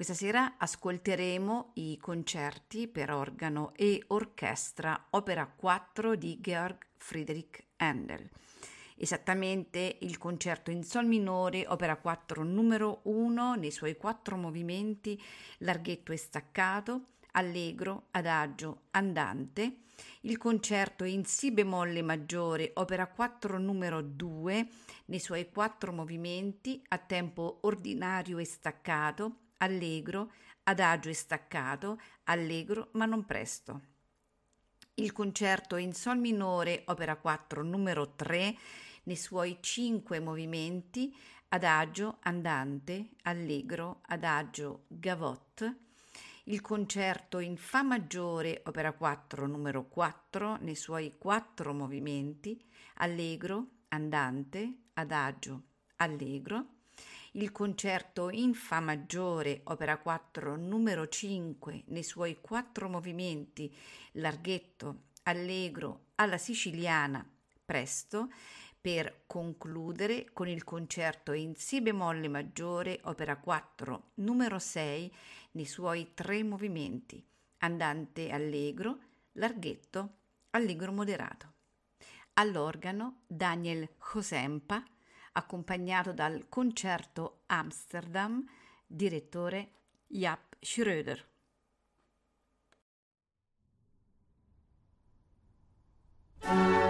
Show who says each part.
Speaker 1: Questa sera ascolteremo i concerti per organo e orchestra opera 4 di Georg Friedrich Handel. Esattamente il concerto in sol minore, opera 4 numero 1, nei suoi quattro movimenti, larghetto e staccato, allegro, adagio, andante, il concerto in Si bemolle maggiore, opera 4 numero 2, nei suoi quattro movimenti, a tempo ordinario e staccato, allegro, adagio e staccato, allegro ma non presto. Il concerto in Sol minore, opera 4 numero 3, nei suoi cinque movimenti, adagio, andante, allegro, adagio, gavotte, il concerto in Fa maggiore, opera 4, numero 4, nei suoi quattro movimenti, allegro, andante, adagio, allegro, il concerto in Fa maggiore, opera 4, numero 5, nei suoi quattro movimenti, larghetto, allegro, alla siciliana, presto, per concludere con il concerto in Si bemolle maggiore, opera 4, numero 6, nei suoi tre movimenti, andante allegro, larghetto, allegro moderato. All'organo Daniel Josempa, accompagnato dal concerto Amsterdam, direttore Jaap Schröder. thank